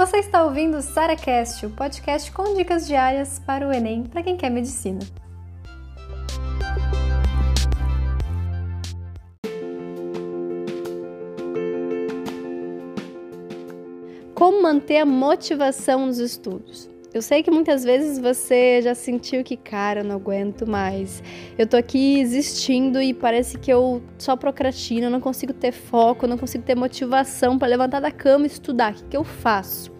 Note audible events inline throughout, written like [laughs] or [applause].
Você está ouvindo o SaraCast, o podcast com dicas diárias para o Enem para quem quer medicina. Como manter a motivação nos estudos? Eu sei que muitas vezes você já sentiu que, cara, eu não aguento mais. Eu tô aqui existindo e parece que eu só procrastino, eu não consigo ter foco, eu não consigo ter motivação para levantar da cama e estudar. O que, que eu faço?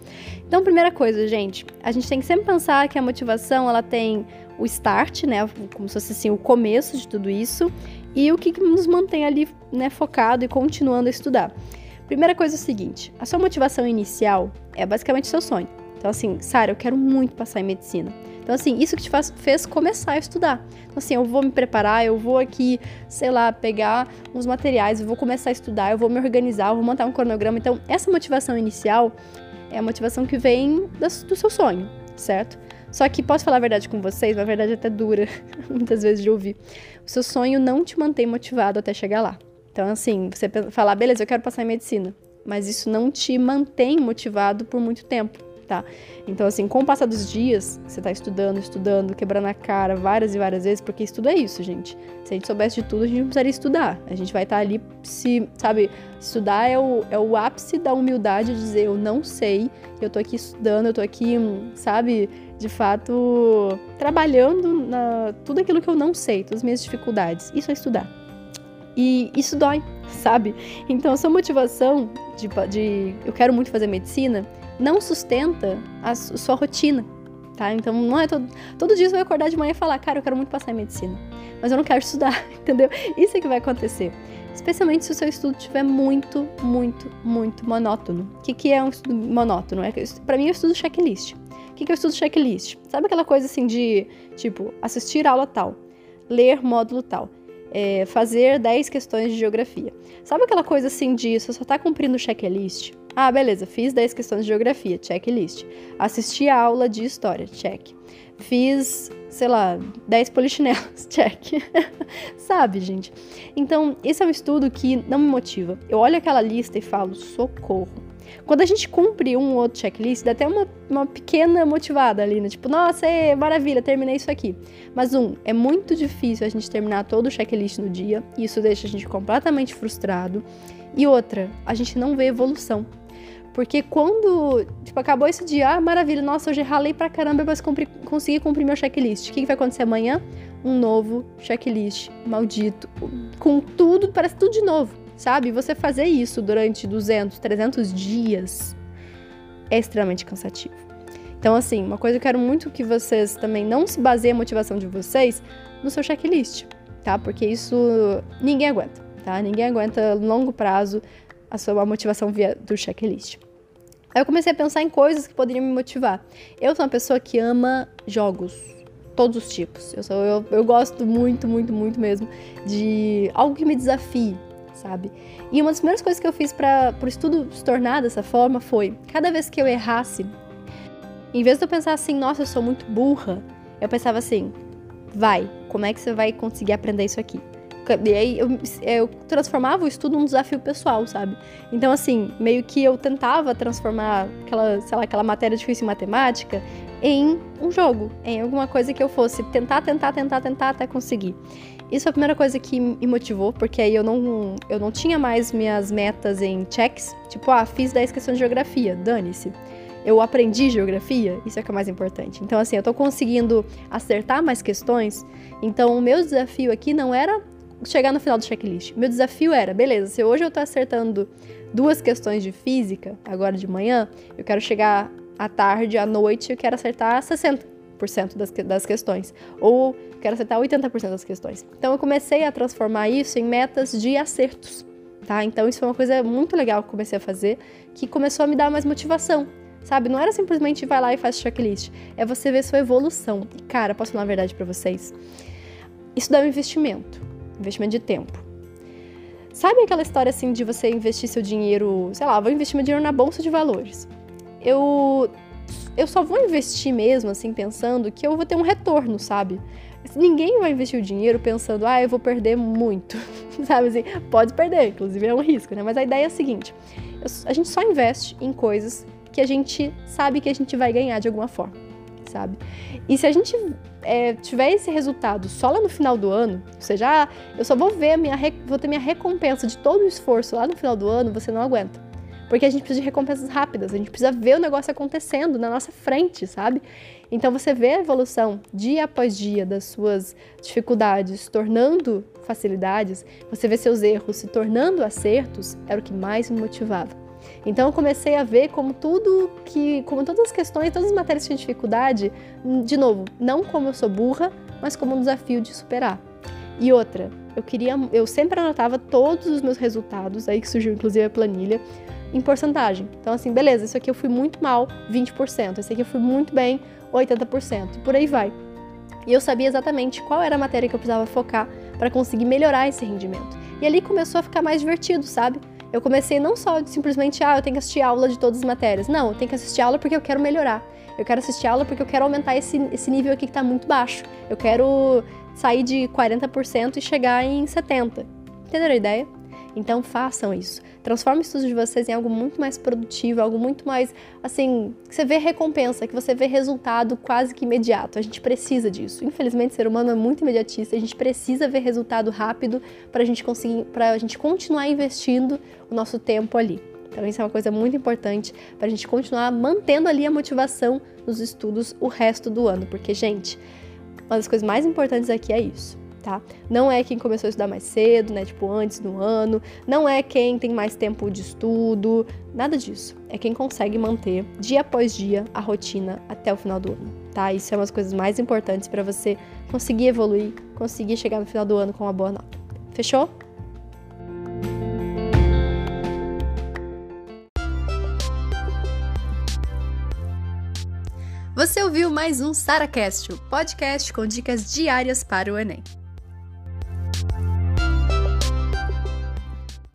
Então, primeira coisa, gente, a gente tem que sempre pensar que a motivação, ela tem o start, né, como se fosse assim, o começo de tudo isso, e o que nos mantém ali, né, focado e continuando a estudar. Primeira coisa é o seguinte, a sua motivação inicial é basicamente seu sonho. Então, assim, Sara, eu quero muito passar em medicina. Então, assim, isso que te faz, fez começar a estudar. Então, assim, eu vou me preparar, eu vou aqui, sei lá, pegar uns materiais, eu vou começar a estudar, eu vou me organizar, eu vou montar um cronograma. Então, essa motivação inicial é a motivação que vem do seu sonho, certo? Só que posso falar a verdade com vocês, uma verdade até dura, [laughs] muitas vezes de ouvir. O seu sonho não te mantém motivado até chegar lá. Então, assim, você falar, beleza, eu quero passar em medicina, mas isso não te mantém motivado por muito tempo tá? Então, assim, com o passar dos dias, você tá estudando, estudando, quebrando a cara várias e várias vezes, porque estudo é isso, gente. Se a gente soubesse de tudo, a gente não precisaria estudar. A gente vai estar tá ali, se, sabe, estudar é o, é o ápice da humildade de dizer, eu não sei, eu tô aqui estudando, eu tô aqui, sabe, de fato, trabalhando na tudo aquilo que eu não sei, todas as minhas dificuldades. Isso é estudar. E isso dói, sabe? Então, a sua motivação de, de eu quero muito fazer medicina não sustenta a sua rotina, tá? Então não é todo, todo dia você vai acordar de manhã e falar, cara, eu quero muito passar em medicina, mas eu não quero [laughs] estudar, entendeu? Isso é que vai acontecer. Especialmente se o seu estudo estiver muito, muito, muito monótono. O que, que é um estudo monótono? É, para mim, eu estudo checklist. O que, que eu estudo checklist? Sabe aquela coisa assim de, tipo, assistir aula tal, ler módulo tal, é, fazer 10 questões de geografia. Sabe aquela coisa assim de você só tá cumprindo o checklist? Ah, beleza, fiz 10 questões de geografia, checklist. Assisti a aula de história, check. Fiz, sei lá, 10 polichinelos, [laughs] check. Sabe, gente? Então, esse é um estudo que não me motiva. Eu olho aquela lista e falo, socorro. Quando a gente cumpre um ou outro checklist, dá até uma, uma pequena motivada ali, né? Tipo, nossa, é, maravilha, terminei isso aqui. Mas, um, é muito difícil a gente terminar todo o checklist no dia, e isso deixa a gente completamente frustrado. E outra, a gente não vê evolução. Porque quando, tipo, acabou esse dia, ah, maravilha, nossa, hoje ralei pra caramba, mas cumpri, consegui cumprir meu checklist. O que, que vai acontecer amanhã? Um novo checklist maldito, com tudo, parece tudo de novo, sabe? Você fazer isso durante 200, 300 dias é extremamente cansativo. Então, assim, uma coisa que eu quero muito que vocês também não se baseiem a motivação de vocês no seu checklist, tá? Porque isso ninguém aguenta, tá? Ninguém aguenta longo prazo a sua motivação via do checklist. Aí eu comecei a pensar em coisas que poderiam me motivar. Eu sou uma pessoa que ama jogos, todos os tipos. Eu, sou, eu, eu gosto muito, muito, muito mesmo de algo que me desafie, sabe? E uma das primeiras coisas que eu fiz para o estudo se tornar dessa forma foi, cada vez que eu errasse, em vez de eu pensar assim, nossa, eu sou muito burra, eu pensava assim, vai, como é que você vai conseguir aprender isso aqui? E aí eu, eu transformava o estudo num desafio pessoal, sabe? Então, assim, meio que eu tentava transformar aquela, sei lá, aquela matéria difícil em matemática em um jogo, em alguma coisa que eu fosse tentar, tentar, tentar, tentar até conseguir. Isso foi a primeira coisa que me motivou, porque aí eu não, eu não tinha mais minhas metas em checks, tipo, ah, fiz 10 questões de geografia, dane-se. Eu aprendi geografia, isso é que é mais importante. Então, assim, eu tô conseguindo acertar mais questões, então o meu desafio aqui não era chegar no final do checklist. Meu desafio era, beleza, se hoje eu tô acertando duas questões de física, agora de manhã, eu quero chegar à tarde, à noite, eu quero acertar 60% das, das questões. Ou quero acertar 80% das questões. Então eu comecei a transformar isso em metas de acertos. Tá? Então isso foi uma coisa muito legal que eu comecei a fazer, que começou a me dar mais motivação. Sabe? Não era simplesmente vai lá e faz checklist. É você ver sua evolução. E, cara, posso falar a verdade para vocês? Isso dá um investimento investimento de tempo. Sabe aquela história assim de você investir seu dinheiro, sei lá, vou investir meu dinheiro na bolsa de valores. Eu eu só vou investir mesmo assim pensando que eu vou ter um retorno, sabe? Ninguém vai investir o dinheiro pensando, ah, eu vou perder muito, [laughs] sabe assim? Pode perder, inclusive é um risco, né? Mas a ideia é a seguinte: a gente só investe em coisas que a gente sabe que a gente vai ganhar de alguma forma, sabe? E se a gente é, tiver esse resultado só lá no final do ano, ou seja, ah, eu só vou ver minha vou ter minha recompensa de todo o esforço lá no final do ano, você não aguenta. Porque a gente precisa de recompensas rápidas, a gente precisa ver o negócio acontecendo na nossa frente, sabe? Então você vê a evolução dia após dia das suas dificuldades tornando facilidades, você vê seus erros se tornando acertos, era o que mais me motivava. Então eu comecei a ver como tudo que, como todas as questões, todas as matérias tinham dificuldade, de novo, não como eu sou burra, mas como um desafio de superar. E outra, eu queria, eu sempre anotava todos os meus resultados, aí que surgiu inclusive a planilha, em porcentagem. Então assim, beleza, isso aqui eu fui muito mal, 20%, esse aqui eu fui muito bem, 80%, por aí vai. E eu sabia exatamente qual era a matéria que eu precisava focar para conseguir melhorar esse rendimento. E ali começou a ficar mais divertido, sabe? Eu comecei não só de simplesmente, ah, eu tenho que assistir aula de todas as matérias. Não, eu tenho que assistir aula porque eu quero melhorar. Eu quero assistir aula porque eu quero aumentar esse, esse nível aqui que está muito baixo. Eu quero sair de 40% e chegar em 70%. Entenderam a ideia? Então façam isso. Transforme o estudo de vocês em algo muito mais produtivo, algo muito mais, assim, que você vê recompensa, que você vê resultado quase que imediato. A gente precisa disso. Infelizmente, o ser humano é muito imediatista, a gente precisa ver resultado rápido para a gente conseguir, para a gente continuar investindo o nosso tempo ali. Então, isso é uma coisa muito importante para a gente continuar mantendo ali a motivação nos estudos o resto do ano, porque, gente, uma das coisas mais importantes aqui é isso tá? Não é quem começou a estudar mais cedo, né? Tipo, antes do ano. Não é quem tem mais tempo de estudo. Nada disso. É quem consegue manter dia após dia a rotina até o final do ano, tá? Isso é uma das coisas mais importantes para você conseguir evoluir, conseguir chegar no final do ano com uma boa nota. Fechou? Você ouviu mais um SaraCast, o podcast com dicas diárias para o Enem.